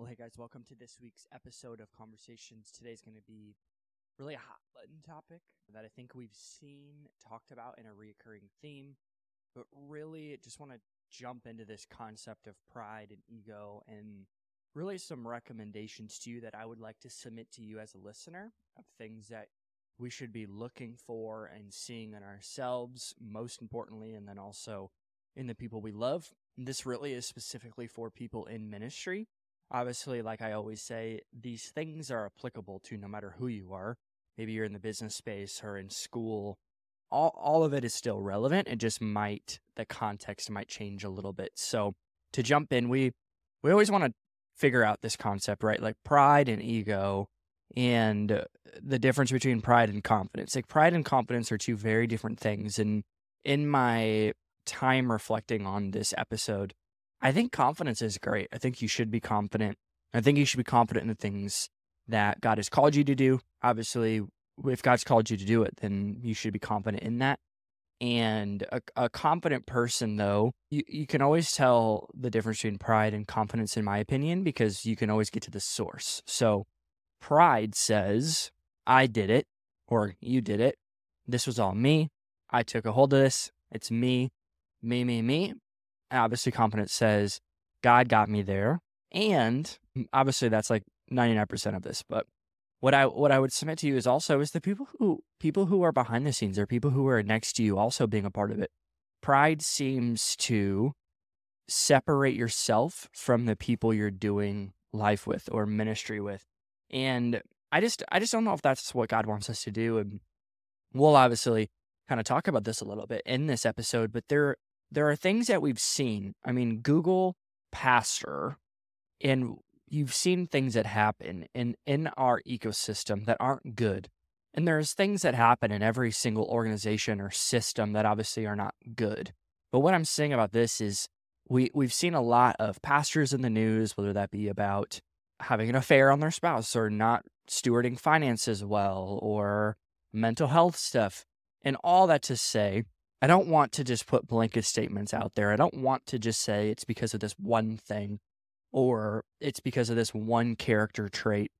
Well, hey guys, welcome to this week's episode of Conversations. Today's going to be really a hot button topic that I think we've seen talked about in a reoccurring theme, but really just want to jump into this concept of pride and ego and really some recommendations to you that I would like to submit to you as a listener of things that we should be looking for and seeing in ourselves, most importantly, and then also in the people we love. This really is specifically for people in ministry obviously, like I always say, these things are applicable to no matter who you are. Maybe you're in the business space or in school. All, all of it is still relevant. It just might, the context might change a little bit. So to jump in, we, we always want to figure out this concept, right? Like pride and ego and uh, the difference between pride and confidence. Like pride and confidence are two very different things. And in my time reflecting on this episode, I think confidence is great. I think you should be confident. I think you should be confident in the things that God has called you to do. Obviously, if God's called you to do it, then you should be confident in that. And a, a confident person, though, you, you can always tell the difference between pride and confidence, in my opinion, because you can always get to the source. So, pride says, I did it, or you did it. This was all me. I took a hold of this. It's me, me, me, me obviously confidence says God got me there. And mm, obviously that's like 99% of this, but what I what I would submit to you is also is the people who people who are behind the scenes or people who are next to you also being a part of it. Pride seems to separate yourself from the people you're doing life with or ministry with. And I just I just don't know if that's what God wants us to do and we'll obviously kind of talk about this a little bit in this episode, but there there are things that we've seen. I mean, Google Pastor, and you've seen things that happen in in our ecosystem that aren't good. And there's things that happen in every single organization or system that obviously are not good. But what I'm saying about this is we we've seen a lot of pastors in the news, whether that be about having an affair on their spouse or not stewarding finances well or mental health stuff. And all that to say, I don't want to just put blanket statements out there. I don't want to just say it's because of this one thing or it's because of this one character trait.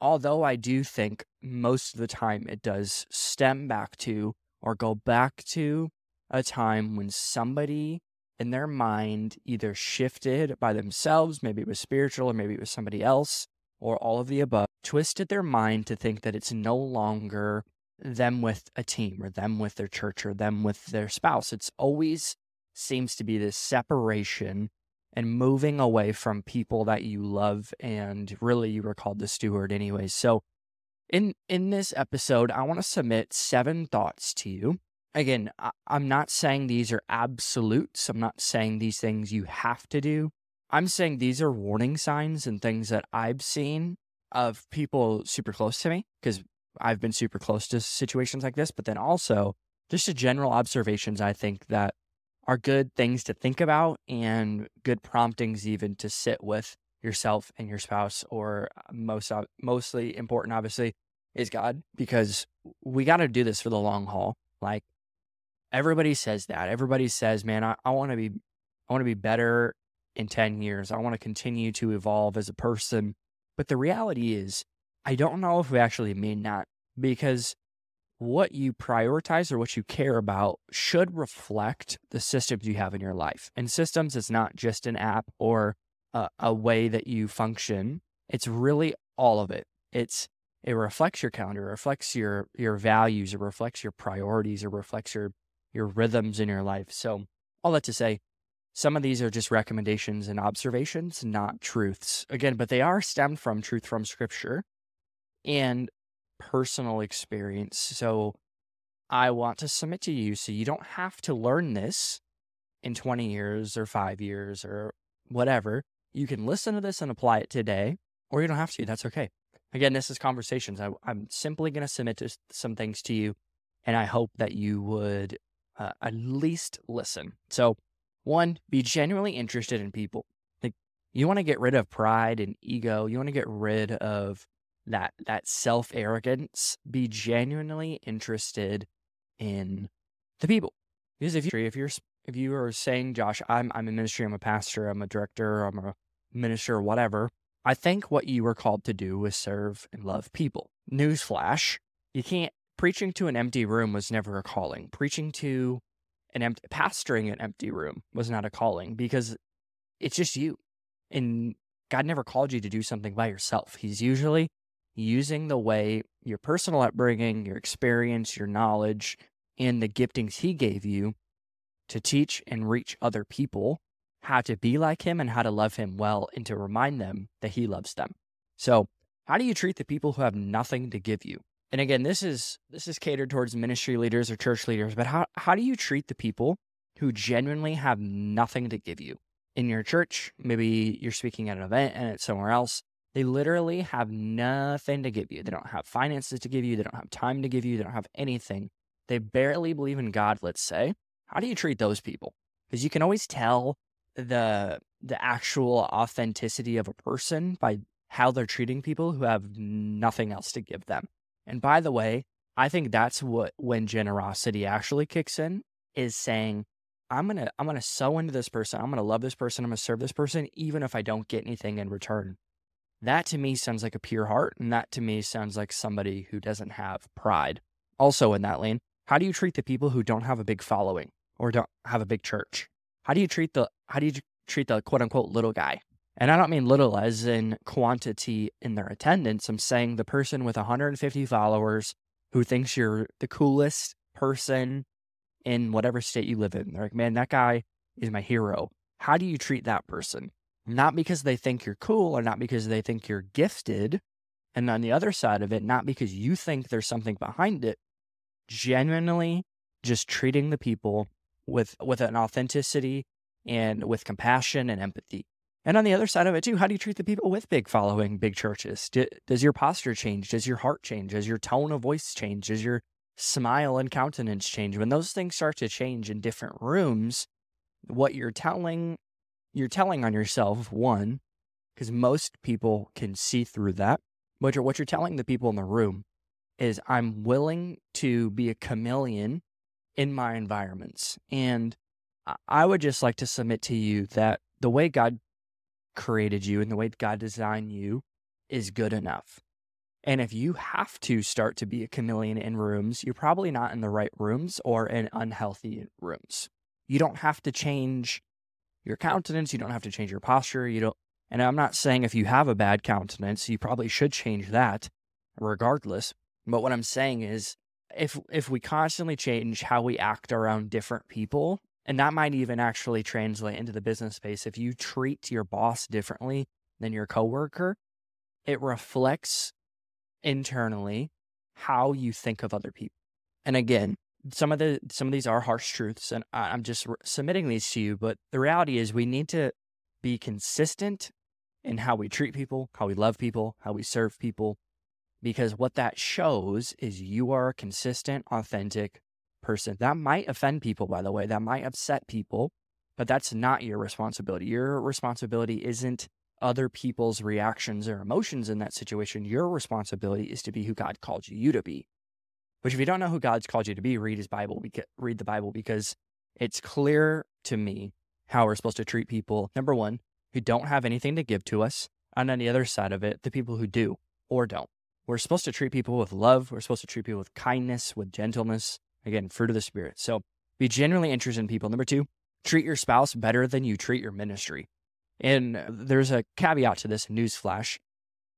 Although I do think most of the time it does stem back to or go back to a time when somebody in their mind either shifted by themselves, maybe it was spiritual or maybe it was somebody else, or all of the above, twisted their mind to think that it's no longer them with a team or them with their church or them with their spouse. It's always seems to be this separation and moving away from people that you love and really you were called the steward anyways. So in in this episode, I want to submit seven thoughts to you. Again, I, I'm not saying these are absolutes. I'm not saying these things you have to do. I'm saying these are warning signs and things that I've seen of people super close to me because I've been super close to situations like this, but then also just a general observations I think that are good things to think about and good promptings even to sit with yourself and your spouse or uh, most mostly important obviously is God because we got to do this for the long haul. Like everybody says that. Everybody says, "Man, I, I want to be I want to be better in 10 years. I want to continue to evolve as a person." But the reality is I don't know if we actually mean that because what you prioritize or what you care about should reflect the systems you have in your life. And systems is not just an app or a, a way that you function. It's really all of it. It's it reflects your calendar, it reflects your your values, it reflects your priorities, it reflects your your rhythms in your life. So all that to say, some of these are just recommendations and observations, not truths. Again, but they are stemmed from truth from scripture. And personal experience. So I want to submit to you so you don't have to learn this in 20 years or five years or whatever. You can listen to this and apply it today, or you don't have to. That's okay. Again, this is conversations. I, am simply going to submit to some things to you, and I hope that you would uh, at least listen. So, one, be genuinely interested in people. Like, you want to get rid of pride and ego. You want to get rid of that that self arrogance, be genuinely interested in the people. Because if you if you're if you are saying, Josh, I'm I'm a ministry, I'm a pastor, I'm a director, I'm a minister, whatever, I think what you were called to do was serve and love people. Newsflash, you can't, preaching to an empty room was never a calling. Preaching to an empty, pastoring an empty room was not a calling because it's just you. And God never called you to do something by yourself. He's usually using the way your personal upbringing, your experience, your knowledge, and the giftings He gave you to teach and reach other people how to be like Him and how to love Him well and to remind them that He loves them. So, how do you treat the people who have nothing to give you? And again, this is this is catered towards ministry leaders or church leaders, but how how do you treat the people who genuinely have nothing to give you? In your church, maybe you're speaking at an event and it's somewhere else. They literally have nothing to give you. They don't have finances to give you. They don't have time to give you. They don't have anything. They barely believe in God, let's say. How do you treat those people? Because you can always tell the the actual authenticity of a person by how they're treating people who have nothing else to give them. And by the way, I think that's what when generosity actually kicks in is saying, I'm gonna I'm gonna sow into this person, I'm gonna love this person, I'm gonna serve this person, even if I don't get anything in return. That to me sounds like a pure heart, and that to me sounds like somebody who doesn't have pride. Also in that lane, how do you treat the people who don't have a big following or don't have a big church? How do you treat the how do you treat the quote unquote little guy? And I don't mean little as in quantity in their attendance. I'm saying the person with 150 followers who thinks you're the coolest person in whatever state you live in. They're like, man, that guy is my hero. How do you treat that person? Not because they think you're cool or not because they think you're gifted. And on the other side of it, not because you think there's something behind it, genuinely just treating the people with with an authenticity and with compassion and empathy. And on the other side of it too, how do you treat the people with big following, big churches? Do, does your posture change? Does your heart change? Does your tone of voice change? Does your smile and countenance change? When those things start to change in different rooms, what you're telling you're telling on yourself one because most people can see through that. But what you're telling the people in the room is I'm willing to be a chameleon in my environments. And I would just like to submit to you that the way God created you and the way God designed you is good enough. And if you have to start to be a chameleon in rooms, you're probably not in the right rooms or in unhealthy rooms. You don't have to change your countenance, you don't have to change your posture, you don't and I'm not saying if you have a bad countenance, you probably should change that regardless. But what I'm saying is if if we constantly change how we act around different people, and that might even actually translate into the business space. If you treat your boss differently than your coworker, it reflects internally how you think of other people. And again, some of the some of these are harsh truths, and I'm just re- submitting these to you. But the reality is, we need to be consistent in how we treat people, how we love people, how we serve people, because what that shows is you are a consistent, authentic person. That might offend people, by the way. That might upset people, but that's not your responsibility. Your responsibility isn't other people's reactions or emotions in that situation. Your responsibility is to be who God called you to be. Which, if you don't know who God's called you to be, read His Bible. Read the Bible because it's clear to me how we're supposed to treat people. Number one, who don't have anything to give to us, and on the other side of it, the people who do or don't. We're supposed to treat people with love. We're supposed to treat people with kindness, with gentleness, Again, fruit of the Spirit. So be genuinely interested in people. Number two, treat your spouse better than you treat your ministry. And uh, there's a caveat to this newsflash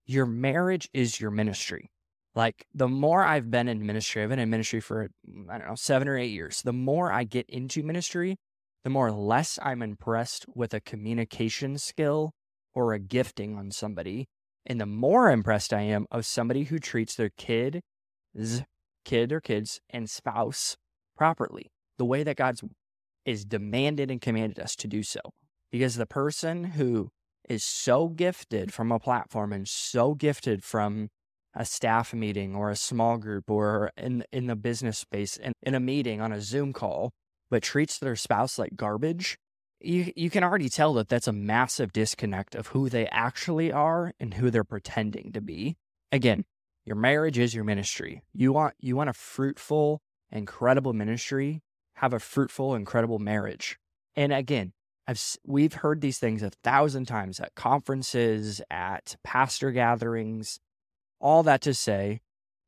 your marriage is your ministry. Like the more I've been in ministry, I've been in ministry for, mm, I don't know, seven or eight years. The more I get into ministry, the more less I'm impressed with a communication skill or a gifting on somebody. And the more impressed I am of somebody who treats their kid kid or kids and spouse properly, the way that God's is demanded and commanded us to do so. Because the person who is so gifted from a platform and so gifted from a staff meeting or a small group or in in the business space and in a meeting on a Zoom call, but treats their spouse like garbage, you you can already tell that that's a massive disconnect of who they actually are and who they're pretending to be. Again, your marriage is your ministry. You want you want a fruitful, incredible ministry, have a fruitful, incredible marriage. And again, I've we've heard these things a thousand times at conferences, at pastor gatherings, all that to say,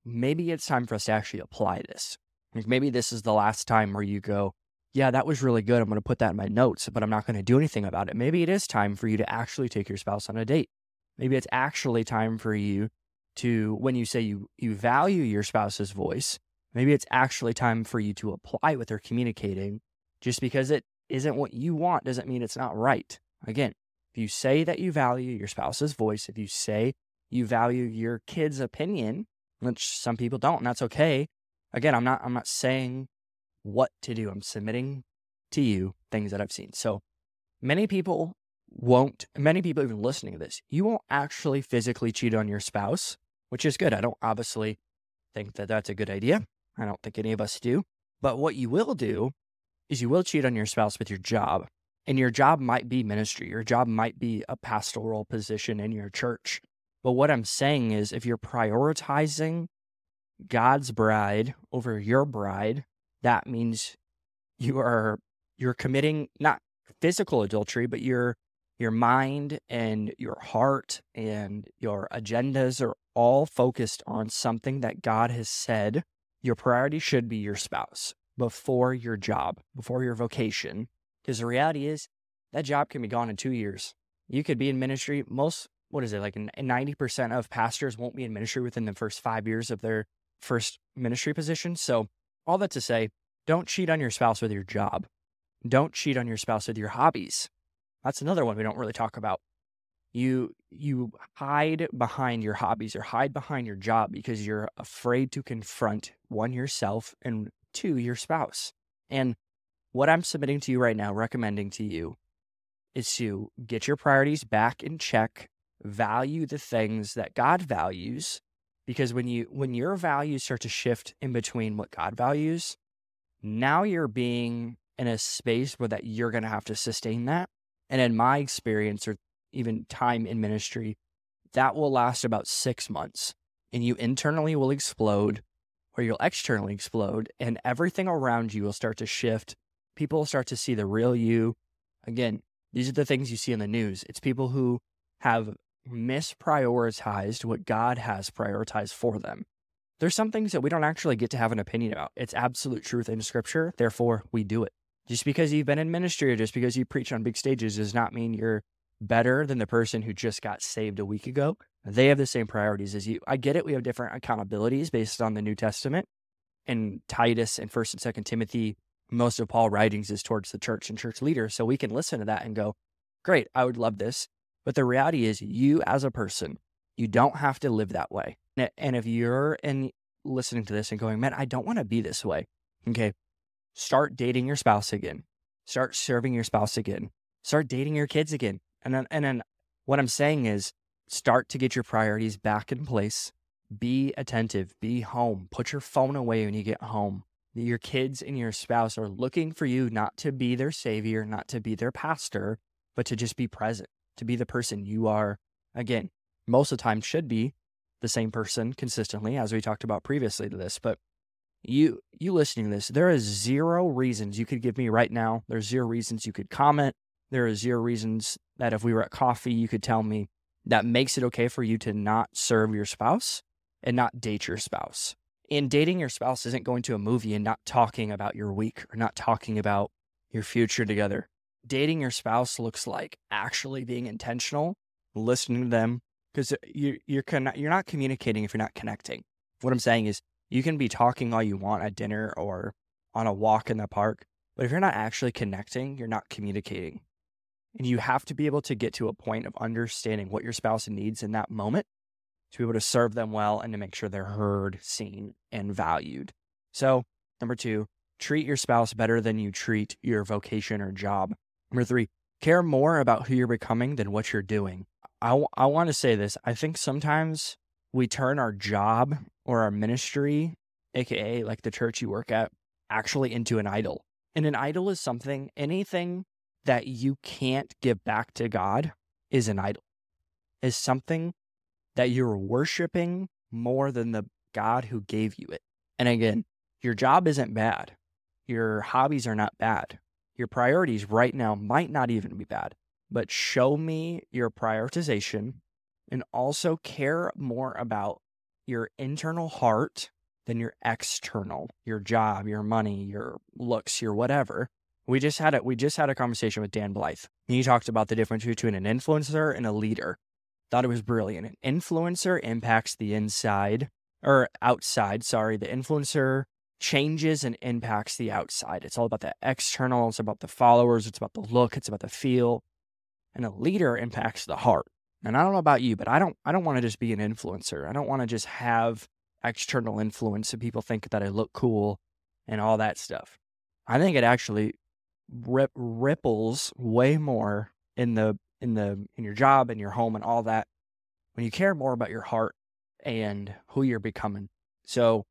maybe it's time for us to actually apply this. Like maybe this is the last time where you go, yeah, that was really good. I'm going to put that in my notes, but I'm not going to do anything about it. Maybe it is time for you to actually take your spouse on a date. Maybe it's actually time for you to, when you say you, you value your spouse's voice, maybe it's actually time for you to apply what they're communicating. Just because it isn't what you want doesn't mean it's not right. Again, if you say that you value your spouse's voice, if you say you value your kid's opinion, which some people don't, and that's okay. Again, I'm not I'm not saying what to do. I'm submitting to you things that I've seen. So many people won't, many people even listening to this, you won't actually physically cheat on your spouse, which is good. I don't obviously think that that's a good idea. I don't think any of us do. But what you will do is you will cheat on your spouse with your job. And your job might be ministry. Your job might be a pastoral position in your church. But what I'm saying is if you're prioritizing God's bride over your bride, that means you are you're committing not physical adultery, but your your mind and your heart and your agendas are all focused on something that God has said your priority should be your spouse before your job, before your vocation. Because the reality is that job can be gone in two years. You could be in ministry. Most, what is it, like 90% of pastors won't be in ministry within the first five years of their first ministry position. So all that to say, don't cheat on your spouse with your job. Don't cheat on your spouse with your hobbies. That's another one we don't really talk about. You you hide behind your hobbies or hide behind your job because you're afraid to confront one yourself and two your spouse. And what I'm submitting to you right now, recommending to you, is to get your priorities back in check, value the things that God values, because when you when your values start to shift in between what God values, now you're being in a space where that you're going to have to sustain that. And in my experience or even time in ministry, that will last about 6 months. And you internally will explode or you'll externally explode and everything around you will start to shift. People will start to see the real you. Again, these are the things you see in the news. It's people who have misprioritized what God has prioritized for them. There's some things that we don't actually get to have an opinion about. It's absolute truth in scripture, therefore we do it. Just because you've been in ministry or just because you preach on big stages does not mean you're better than the person who just got saved a week ago. They have the same priorities as you. I get it. We have different accountabilities based on the New Testament. and Titus and 1st and 2nd Timothy, most of Paul writings is towards the church and church leaders. So we can listen to that and go, great, I would love this. But the reality is, you as a person, you don't have to live that way. And if you're in listening to this and going, man, I don't want to be this way. Okay. Start dating your spouse again. Start serving your spouse again. Start dating your kids again. And then, and then what I'm saying is start to get your priorities back in place. Be attentive, be home, put your phone away when you get home. Your kids and your spouse are looking for you not to be their savior, not to be their pastor, but to just be present to be the person you are, again, most of the time should be the same person consistently, as we talked about previously to this. But you you listening to this, there is zero reasons you could give me right now. There's zero reasons you could comment. There is zero reasons that if we were at coffee, you could tell me that makes it okay for you to not serve your spouse and not date your spouse. And dating your spouse isn't going to a movie and not talking about your week or not talking about your future together dating your spouse looks like actually being intentional, listening to them, because you, you're con- you're not communicating if you're not connecting. What I'm saying is, you can be talking all you want at dinner or on a walk in the park, but if you're not actually connecting, you're not communicating. And you have to be able to get to a point of understanding what your spouse needs in that moment to be able to serve them well and to make sure they're heard, seen, and valued. So, number two, treat your spouse better than you treat your vocation or job. Number three, care more about who you're becoming than what you're doing. I, I want to say this. I think sometimes we turn our job or our ministry, AKA like the church you work at, actually into an idol. And an idol is something, anything that you can't give back to God is an idol, is something that you're worshiping more than the God who gave you it. And again, your job isn't bad. Your hobbies are not bad your priorities right now might not even be bad, but show me your prioritization and also care more about your internal heart than your external, your job, your money, your looks, your whatever. We just had it. We just had a conversation with Dan Blythe. He talked about the difference between an influencer and a leader. Thought it was brilliant. An influencer impacts the inside or outside. Sorry, the influencer changes and impacts the outside. It's all about the external. It's about the followers. It's about the look. It's about the feel. And a leader impacts the heart. And I don't know about you, but I don't. I don't want to just be an influencer. I don't want to just have external influence and people think that I look cool and all that stuff. I think it actually rip, ripples way more in the in the in your job and your home and all that when you care more about your heart and who you're becoming. So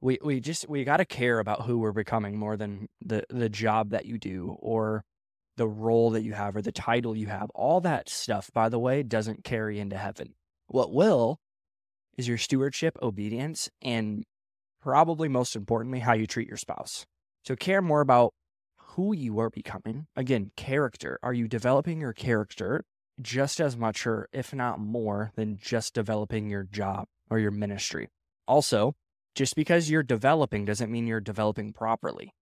we we just we got to care about who we're becoming more than the the job that you do or the role that you have or the title you have. All that stuff by the way doesn't carry into heaven. What will is your stewardship, obedience and probably most importantly how you treat your spouse. So care more about who you are becoming. Again, character. Are you developing your character just as much or if not more than just developing your job or your ministry? Also, just because you're developing doesn't mean you're developing properly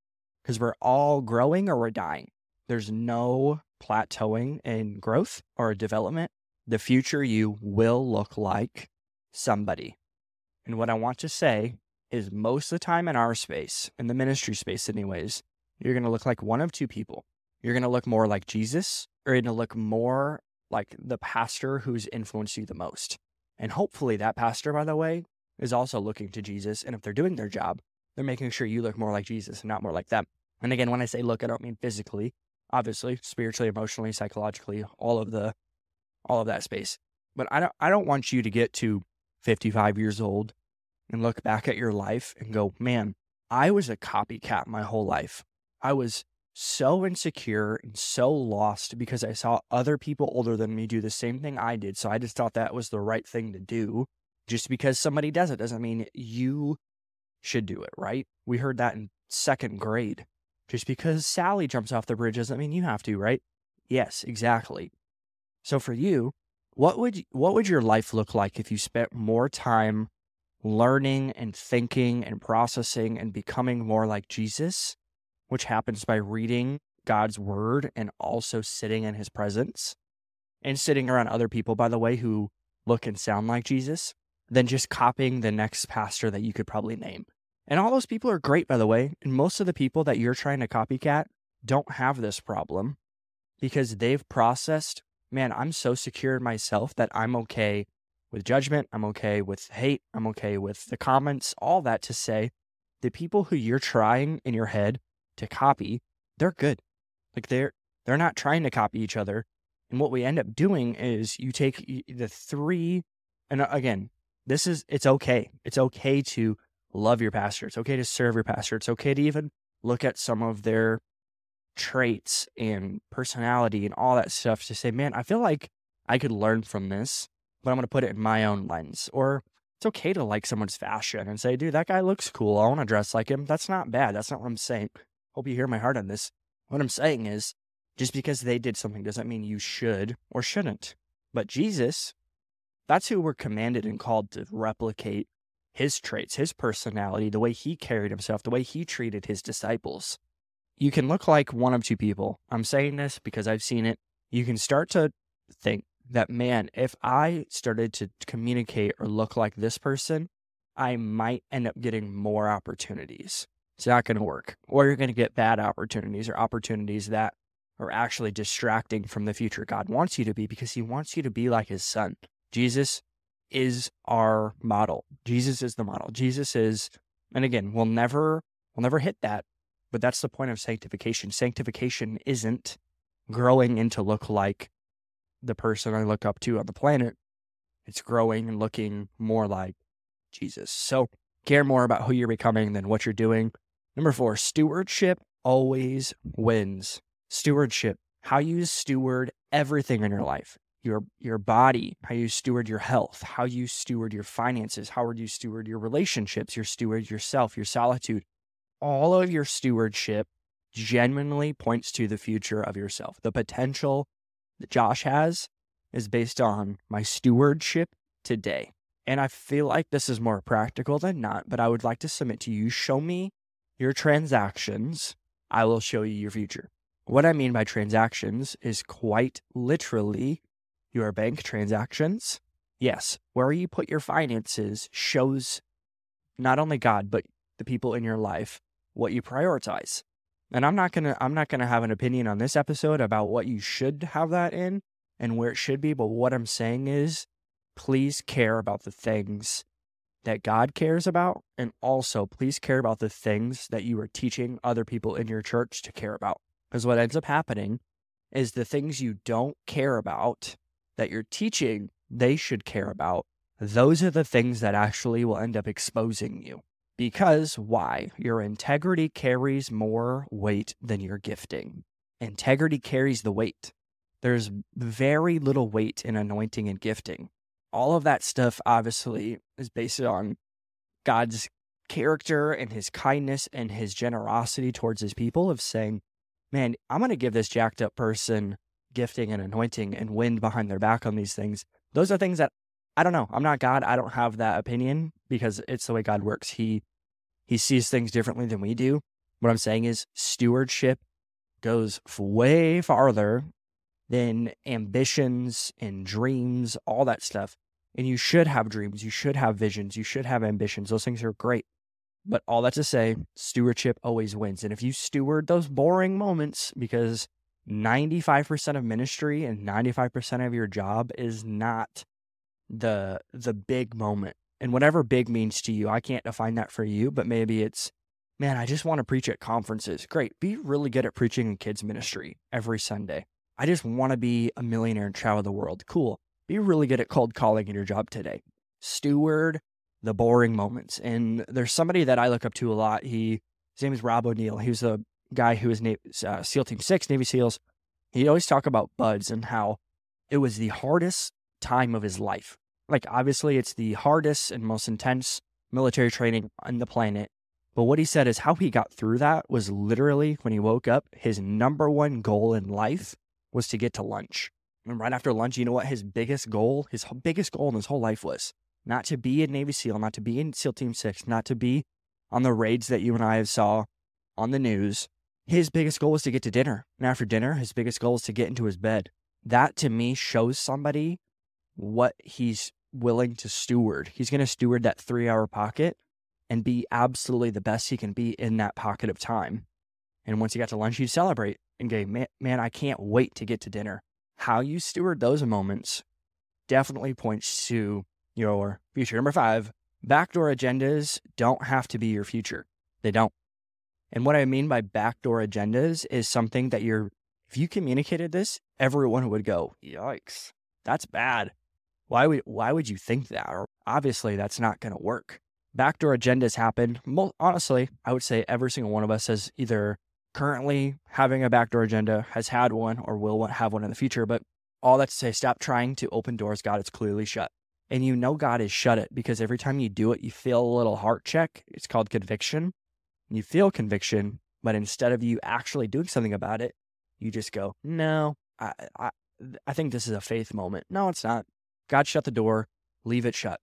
because we're all growing or we're dying. There's no plateauing in growth or development. The future you will look like somebody. And what I want to say is most of the time in our space, in the ministry space, anyways, you're going to look like one of two people. You're going to look more like Jesus, or you're going to look more like the pastor who's influenced you the most. And hopefully, that pastor, by the way, is also looking to Jesus. And if they're doing their job, they're making sure you look more like Jesus and not more like them. And again, when I say look, I don't mean physically, obviously, spiritually, emotionally, psychologically, all of the all of that space. But I don't I don't want you to get to 55 years old and look back at your life and go, "Man, I was a copycat my whole life. I was so insecure and so lost because I saw other people older than me do the same thing I did. So I just thought that was the right thing to do. Just because somebody does it doesn't mean you should do it, right? We heard that in second grade. Just because Sally jumps off the bridge doesn't mean you have to, right? Yes, exactly. So for you, what would what would your life look like if you spent more time learning and thinking and processing and becoming more like Jesus which happens by reading God's word and also sitting in his presence and sitting around other people, by the way, who look and sound like Jesus, than just copying the next pastor that you could probably name. And all those people are great, by the way. And most of the people that you're trying to copycat don't have this problem because they've processed, man, I'm so secure in myself that I'm okay with judgment. I'm okay with hate. I'm okay with the comments, all that to say the people who you're trying in your head to copy, they're good. Like they're they're not trying to copy each other. And what we end up doing is you take the three and uh, again, this is it's okay. It's okay to love your pastor. It's okay to serve your pastor. It's okay to even look at some of their traits and personality and all that stuff to say, man, I feel like I could learn from this, but I'm going to put it in my own lens. Or it's okay to like someone's fashion and say, dude, that guy looks cool. I want to dress like him. That's not bad. That's not what I'm saying. Hope you hear my heart on this. What I'm saying is, just because they did something doesn't mean you should or shouldn't. But Jesus, that's who we're commanded and called to replicate his traits, his personality, the way he carried himself, the way he treated his disciples. You can look like one of two people. I'm saying this because I've seen it. You can start to think that, man, if I started to communicate or look like this person, I might end up getting more opportunities. It's not going to work. Or you're going to get bad opportunities or opportunities that are actually distracting from the future God wants you to be because he wants you to be like his son. Jesus is our model. Jesus is the model. Jesus is, and again, we'll never, we'll never hit that, but that's the point of sanctification. Sanctification isn't growing into look like the person I look up to on the planet. It's growing and looking more like Jesus. So care more about who you're becoming than what you're doing. Number four, stewardship always wins. Stewardship, how you steward everything in your life your your body, how you steward your health, how you steward your finances, how you steward your relationships, your steward yourself, your solitude. All of your stewardship genuinely points to the future of yourself. The potential that Josh has is based on my stewardship today. And I feel like this is more practical than not, but I would like to submit to you show me your transactions, I will show you your future. What I mean by transactions is quite literally your bank transactions. Yes, where you put your finances shows not only God, but the people in your life what you prioritize. And I'm not going to I'm not going to have an opinion on this episode about what you should have that in and where it should be, but what I'm saying is please care about the things that God cares about and also please care about the things that you are teaching other people in your church to care about. Because what ends up happening is the things you don't care about that you're teaching they should care about, those are the things that actually will end up exposing you. Because why? Your integrity carries more weight than your gifting. Integrity carries the weight. There's very little weight in anointing and gifting. All of that stuff obviously is based on God's character and his kindness and his generosity towards his people of saying, man, I'm going to give this jacked up person gifting and anointing and wind behind their back on these things. Those are things that I don't know. I'm not God. I don't have that opinion because it's the way God works. He he sees things differently than we do. What I'm saying is stewardship goes way farther than ambitions and dreams, all that stuff. And you should have dreams, you should have visions, you should have ambitions. Those things are great. But all that to say, stewardship always wins. And if you steward those boring moments, because 95% of ministry and 95% of your job is not the the big moment. And whatever big means to you, I can't define that for you, but maybe it's man, I just want to preach at conferences. Great. Be really good at preaching in kids ministry every Sunday. I just want to be a millionaire and travel the world. Cool. Be really good at cold calling in your job today. Steward the boring moments. And there's somebody that I look up to a lot. He his name is Rob O'Neill. He was the guy who is Navy, uh, SEAL Team Six, Navy SEALs. He always talk about BUD/S and how it was the hardest time of his life. Like obviously, it's the hardest and most intense military training on the planet. But what he said is how he got through that was literally when he woke up, his number one goal in life was to get to lunch. And right after lunch, you know what his biggest goal, his biggest goal in his whole life was? Not to be a Navy SEAL, not to be in SEAL Team 6, not to be on the raids that you and I have saw on the news. His biggest goal was to get to dinner. And after dinner, his biggest goal is to get into his bed. That to me shows somebody what he's willing to steward. He's going to steward that three hour pocket and be absolutely the best he can be in that pocket of time. And once he got to lunch, he'd celebrate and go, man, man, I can't wait to get to dinner. How you steward those moments definitely points to your future. Number five, backdoor agendas don't have to be your future. They don't. And what I mean by backdoor agendas is something that you're, if you communicated this, everyone would go, yikes, that's bad. Why would, why would you think that? Or obviously, that's not going to work. Backdoor agendas happen. Honestly, I would say every single one of us has either currently having a backdoor agenda, has had one, or will have one in the future. But all that to say, stop trying to open doors God it's clearly shut. And you know God has shut it because every time you do it, you feel a little heart check. It's called conviction. You feel conviction, but instead of you actually doing something about it, you just go, no, I, I, I think this is a faith moment. No, it's not. God shut the door, leave it shut.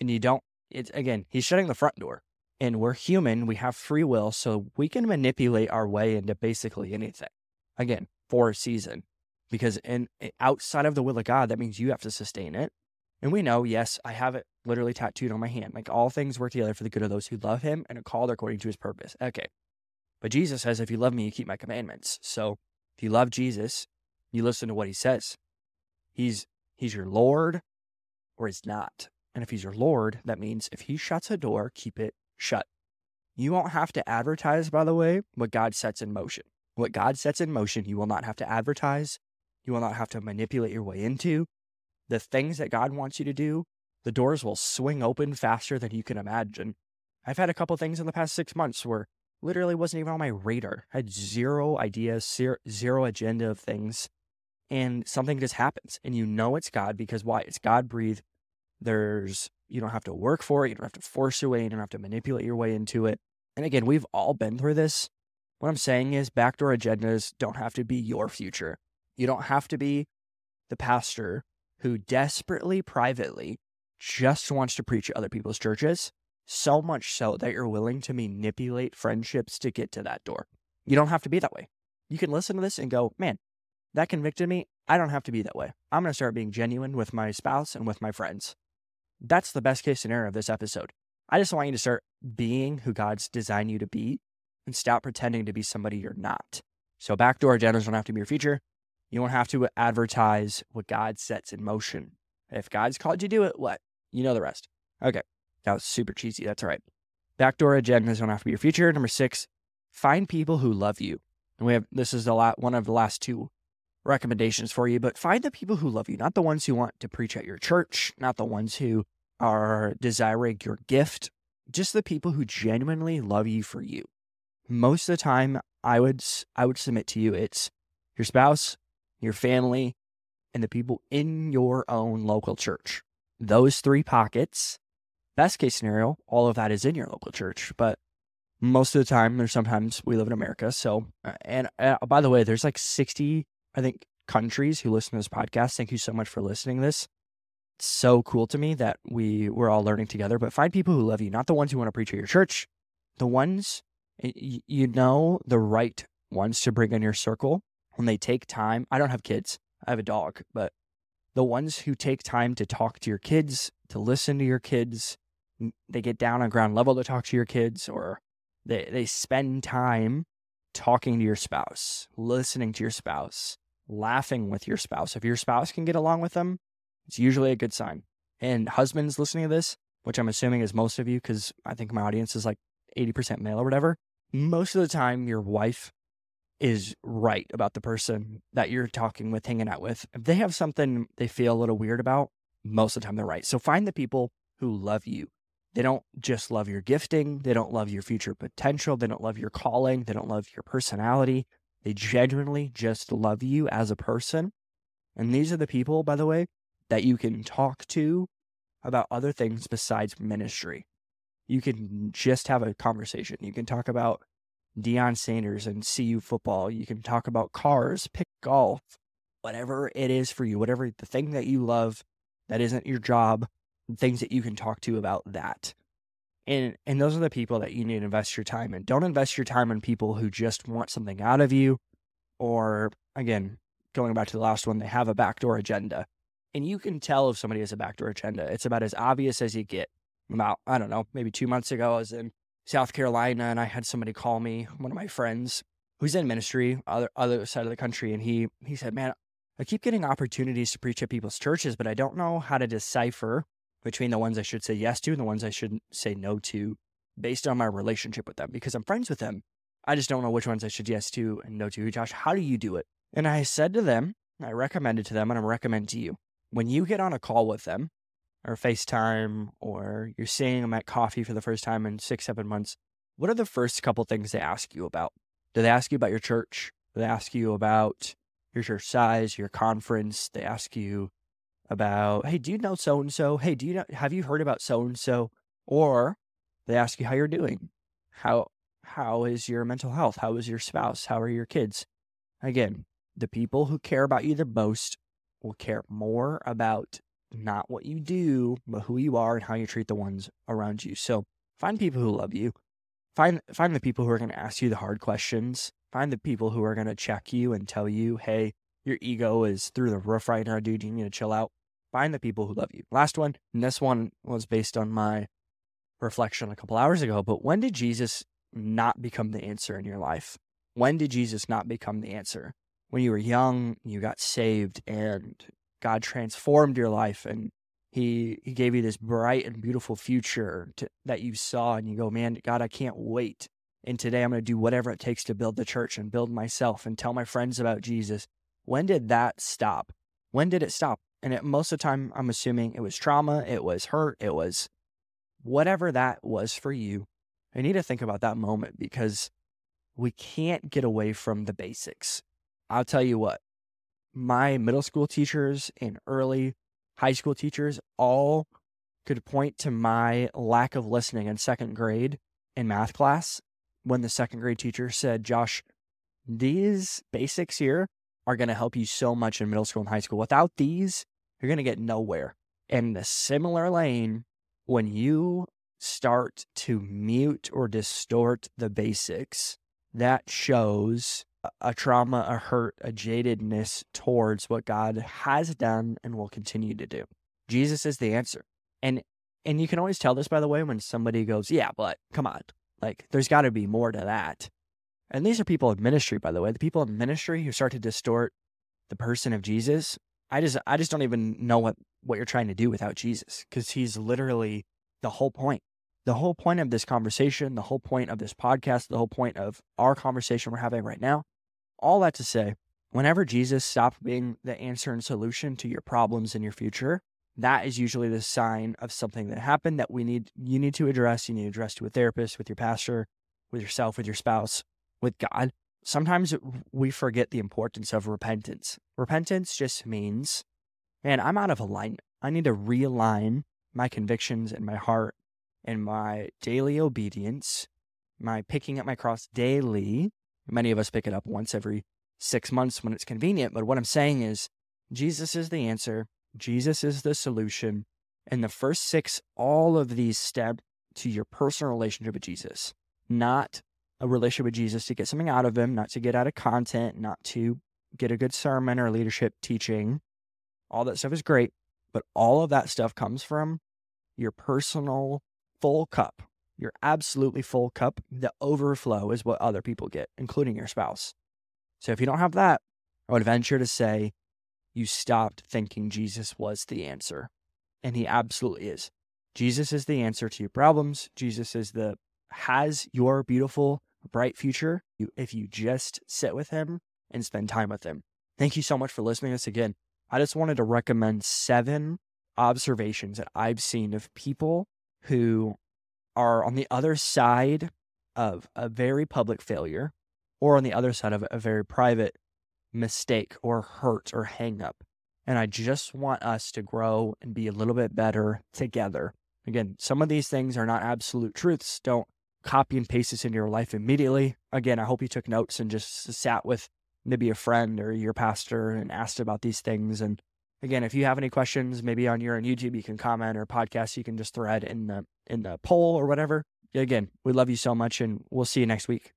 And you don't, it's again, he's shutting the front door and we're human. We have free will. So we can manipulate our way into basically anything again for a season because in outside of the will of God, that means you have to sustain it. And we know, yes, I have it literally tattooed on my hand. Like all things work together for the good of those who love him and are called according to his purpose. Okay. But Jesus says, if you love me, you keep my commandments. So if you love Jesus, you listen to what he says. He's he's your Lord or he's not. And if he's your Lord, that means if he shuts a door, keep it shut. You won't have to advertise, by the way, what God sets in motion. What God sets in motion, you will not have to advertise. You will not have to manipulate your way into. The things that God wants you to do, the doors will swing open faster than you can imagine. I've had a couple things in the past six months where literally wasn't even on my radar. I had zero ideas, zero agenda of things. And something just happens. And you know it's God because why? It's God breathed. There's, you don't have to work for it. You don't have to force your way. You don't have to manipulate your way into it. And again, we've all been through this. What I'm saying is, backdoor agendas don't have to be your future. You don't have to be the pastor who desperately, privately, just wants to preach at other people's churches, so much so that you're willing to manipulate friendships to get to that door. You don't have to be that way. You can listen to this and go, man, that convicted me. I don't have to be that way. I'm going to start being genuine with my spouse and with my friends. That's the best case scenario of this episode. I just want you to start being who God's designed you to be and stop pretending to be somebody you're not. So, backdoor agendas don't have to be your future. You don't have to advertise what God sets in motion. If God's called you to do it, what? You know the rest. Okay. That was super cheesy. That's all right. Backdoor agendas don't have to be your future. Number six, find people who love you. And we have this is the la- one of the last two recommendations for you, but find the people who love you, not the ones who want to preach at your church, not the ones who are desiring your gift, just the people who genuinely love you for you. Most of the time, I would I would submit to you it's your spouse, your family, and the people in your own local church. Those three pockets, best case scenario, all of that is in your local church. But most of the time, there's sometimes we live in America. So, uh, and uh, by the way, there's like 60, I think, countries who listen to this podcast. Thank you so much for listening to this. It's so cool to me that we we're all learning together. But find people who love you, not the ones who want to preach at your church, the ones you know the right ones to bring in your circle when they take time. I don't have kids, I have a dog, but the ones who take time to talk to your kids, to listen to your kids, they get down on ground level to talk to your kids, or they, they spend time talking to your spouse, listening to your spouse, laughing with your spouse. If your spouse can get along with them, it's usually a good sign. And husbands listening to this, which I'm assuming is most of you, because I think my audience is like 80% male or whatever, most of the time your wife is right about the person that you're talking with, hanging out with. If they have something they feel a little weird about, most of the time they're right. So find the people who love you. They don't just love your gifting, they don't love your future potential, they don't love your calling, they don't love your personality. They genuinely just love you as a person. And these are the people, by the way, that you can talk to about other things besides ministry. You can just have a conversation. You can talk about Deion Sanders and CU football. You can talk about cars, pick golf, whatever it is for you, whatever the thing that you love that isn't your job, things that you can talk to about that. And and those are the people that you need to invest your time in. Don't invest your time in people who just want something out of you or again, going back to the last one, they have a backdoor agenda. And you can tell if somebody has a backdoor agenda. It's about as obvious as you get. About, I don't know, maybe two months ago, I was in South Carolina, and I had somebody call me, one of my friends who's in ministry, other other side of the country, and he he said, "Man, I keep getting opportunities to preach at people's churches, but I don't know how to decipher between the ones I should say yes to and the ones I shouldn't say no to, based on my relationship with them, because I'm friends with them. I just don't know which ones I should yes to and no to. Josh, how do you do it?" And I said to them, I recommended to them, and I'm recommend to you when you get on a call with them, or FaceTime or you're seeing them at coffee for the first time in six, seven months, what are the first couple things they ask you about? Do they ask you about your church? Do they ask you about your church size, your conference? They ask you about, hey, do you know so and so? Hey, do you know, have you heard about so and so? Or they ask you how you're doing. How how is your mental health? How is your spouse? How are your kids? Again, the people who care about you the most will care more about not what you do, but who you are and how you treat the ones around you. So find people who love you. Find find the people who are going to ask you the hard questions. Find the people who are going to check you and tell you, "Hey, your ego is through the roof right now, dude. You need to chill out." Find the people who love you. Last one, and this one was based on my reflection a couple hours ago, but when did Jesus not become the answer in your life? When did Jesus not become the answer? When you were young, you got saved and God transformed your life and he he gave you this bright and beautiful future to, that you saw and you go man god i can't wait. And today i'm going to do whatever it takes to build the church and build myself and tell my friends about jesus. When did that stop? When did it stop? And it, most of the time i'm assuming it was trauma it was hurt it was whatever that was for you. I need to think about that moment because we can't get away from the basics. I'll tell you what my middle school teachers and early high school teachers all could point to my lack of listening in second grade in math class when the second grade teacher said, Josh, these basics here are going to help you so much in middle school and high school. Without these, you're going to get nowhere. In the similar lane, when you start to mute or distort the basics, that shows a trauma, a hurt, a jadedness towards what God has done and will continue to do. Jesus is the answer. And and you can always tell this by the way when somebody goes, "Yeah, but come on. Like there's got to be more to that." And these are people in ministry by the way. The people in ministry who start to distort the person of Jesus. I just I just don't even know what what you're trying to do without Jesus cuz he's literally the whole point. The whole point of this conversation, the whole point of this podcast, the whole point of our conversation we're having right now, all that to say, whenever Jesus stopped being the answer and solution to your problems in your future, that is usually the sign of something that happened that we need you need to address. You need to address to a therapist, with your pastor, with yourself, with your spouse, with God. Sometimes we forget the importance of repentance. Repentance just means, man, I'm out of alignment. I need to realign my convictions and my heart and my daily obedience, my picking up my cross daily. Many of us pick it up once every six months when it's convenient. But what I'm saying is, Jesus is the answer. Jesus is the solution. And the first six, all of these step to your personal relationship with Jesus, not a relationship with Jesus to get something out of him, not to get out of content, not to get a good sermon or leadership teaching. All that stuff is great, but all of that stuff comes from your personal full cup, your absolutely full cup. The overflow is what other people get, including your spouse. So if you don't have that, I would venture to say you stopped thinking Jesus was the answer. And he absolutely is. Jesus is the answer to your problems. Jesus is the has your beautiful, bright future if you just sit with him and spend time with him. Thank you so much for listening to this again. I just wanted to recommend seven observations that I've seen of people who are on the other side of a very public failure or on the other side of a very private mistake or hurt or hang up. And I just want us to grow and be a little bit better together. Again, some of these things are not absolute truths. Don't copy and paste this into your life immediately. Again, I hope you took notes and just sat with maybe a friend or your pastor and asked about these things. And again, if you have any questions, maybe on your on YouTube, you can comment or podcast, you can just thread in the in the poll or whatever. Again, we love you so much and we'll see you next week.